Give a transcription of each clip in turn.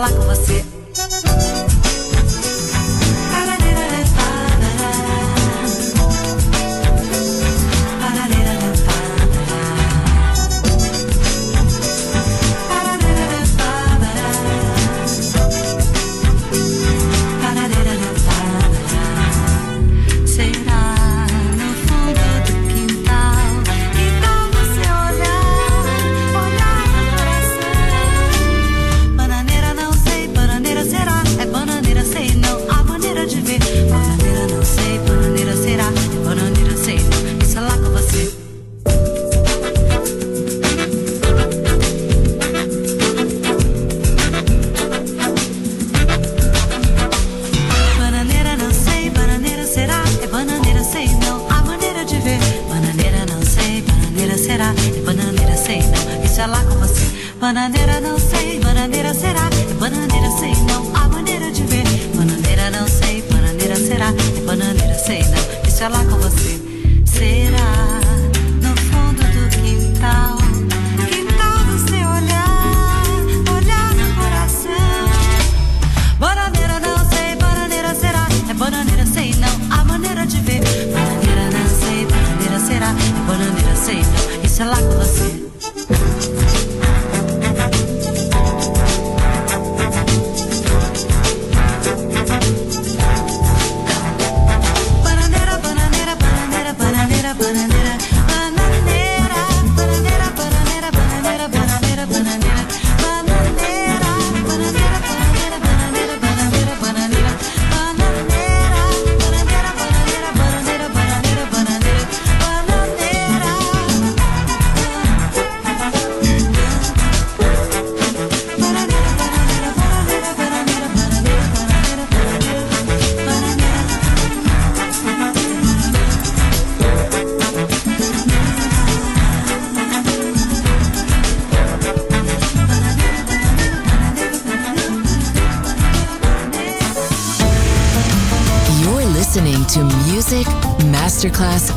falar com você.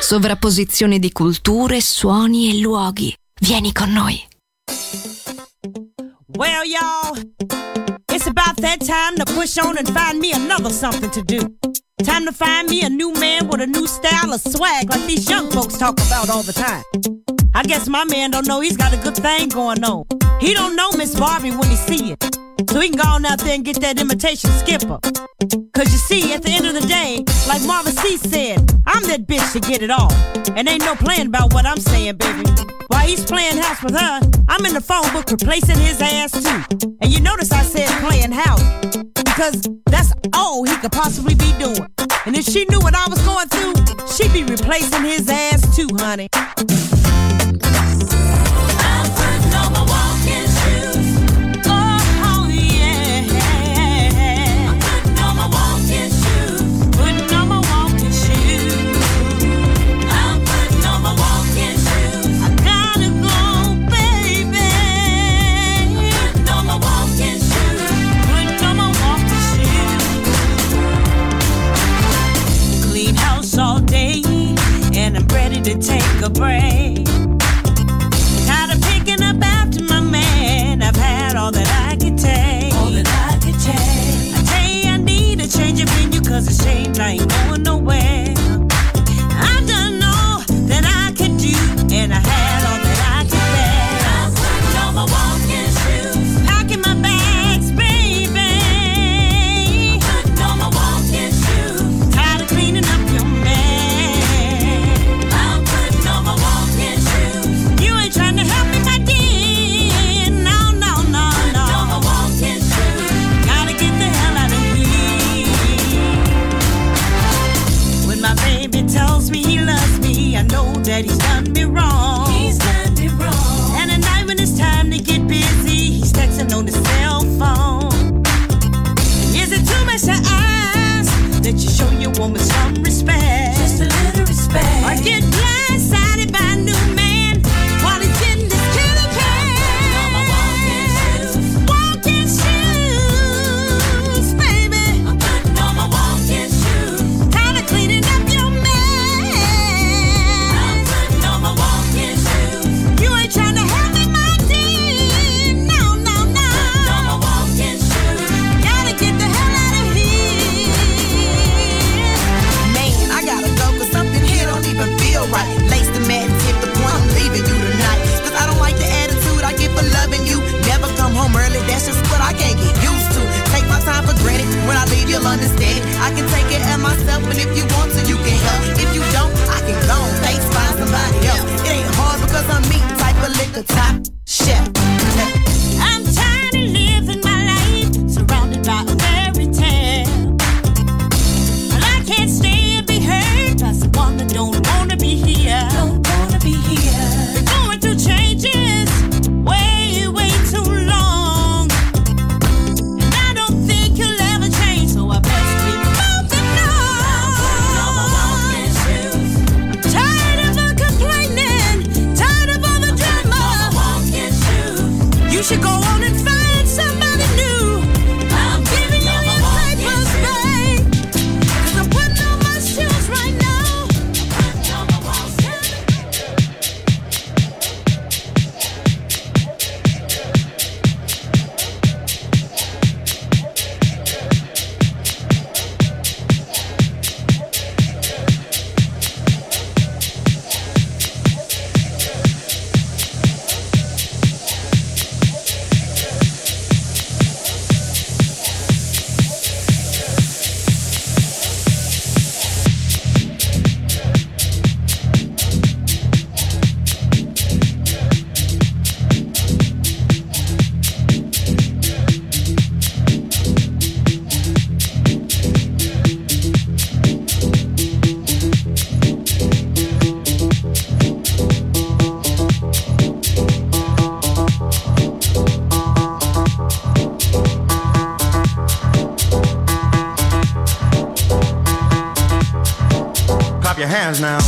Sovrapposizione di culture, suoni e luoghi. Vieni con noi. Well, y'all, it's about that time to push on and find me another something to do. Time to find me a new man with a new style of swag like these young folks talk about all the time. I guess my man don't know he's got a good thing going on. He don't know Miss Barbie when he see it. So he can go on out there and get that imitation skipper. Cause you see, at the end of the day, like Marvin Sease said, I'm that bitch to get it all. And ain't no playing about what I'm saying, baby. While he's playing house with her, I'm in the phone book replacing his ass too. And you notice I said playing house. Because that's all he could possibly be doing. And if she knew what I was going through, she'd be replacing his ass too, honey. To take a break. Tired of picking up after my man. I've had all that I could take. All that I could take. I tell you, I need a change of venue, cause it's changed. I ain't going nowhere. Should go your hands now.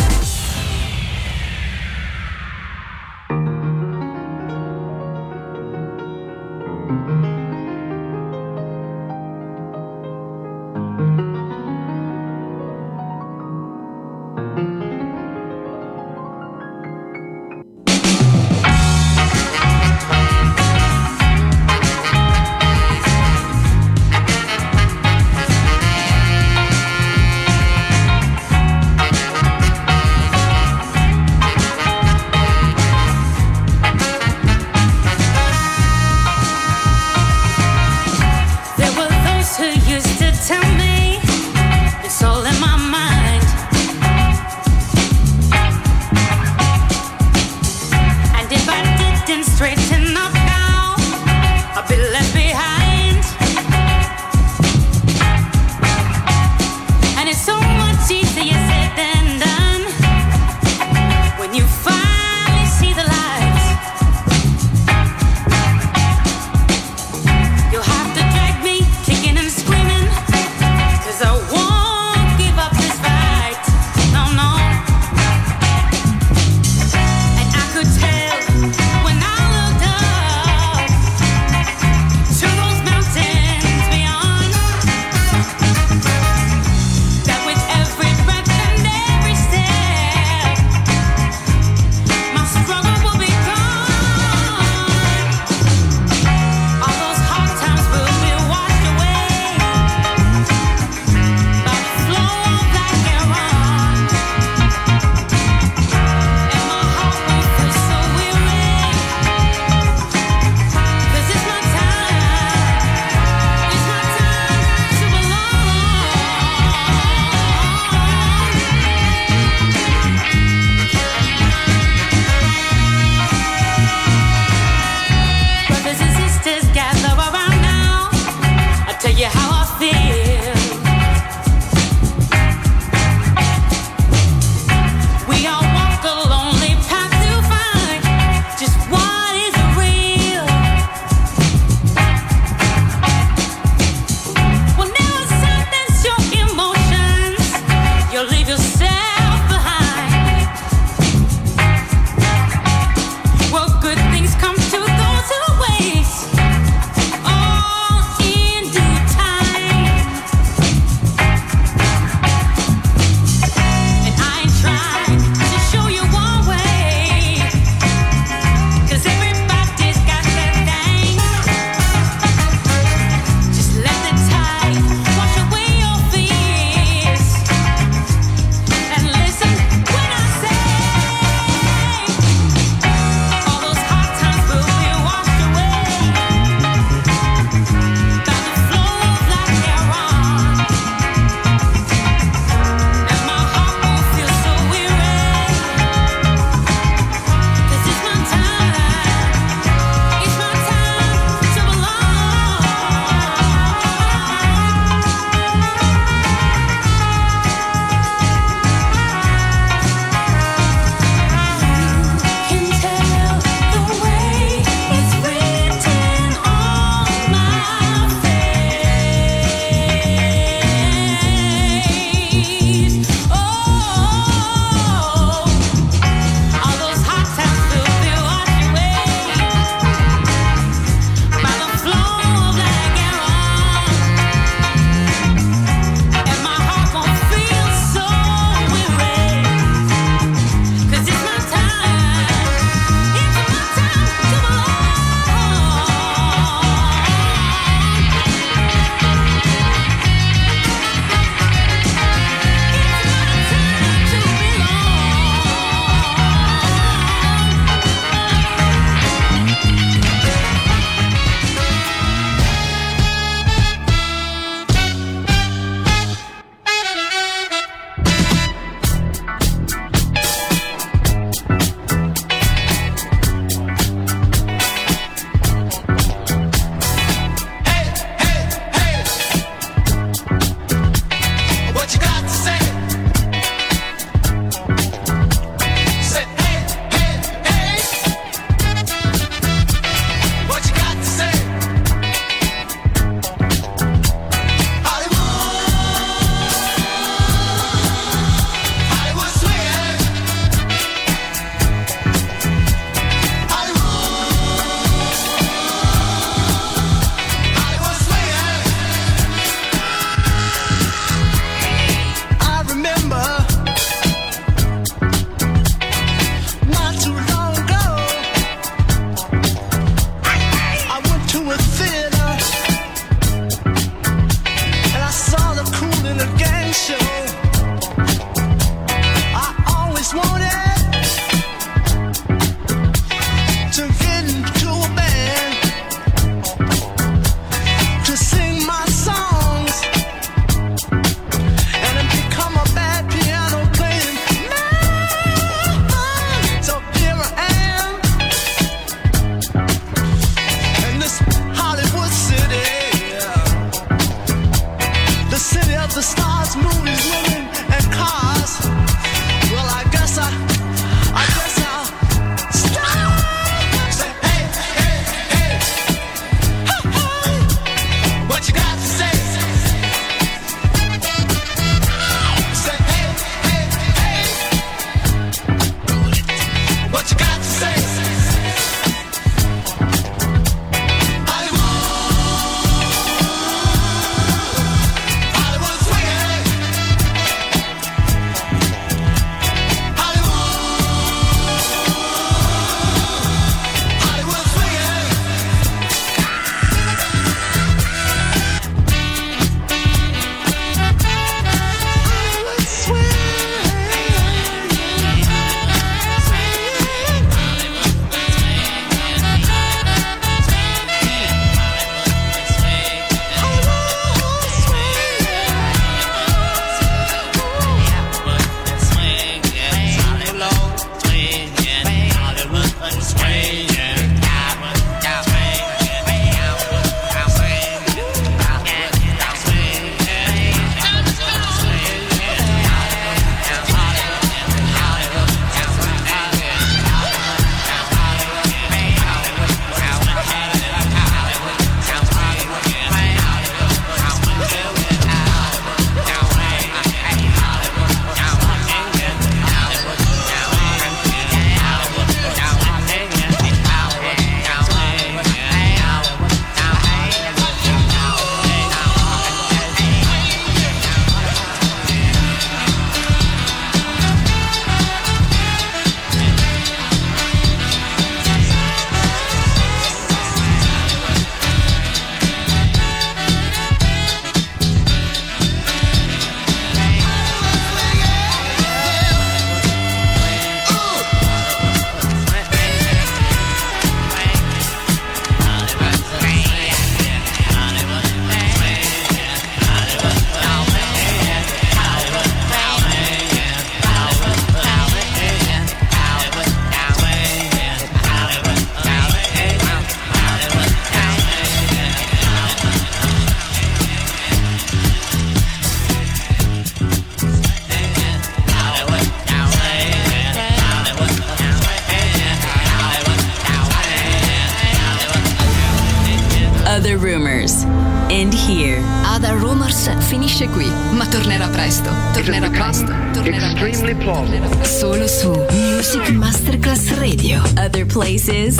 Masterclass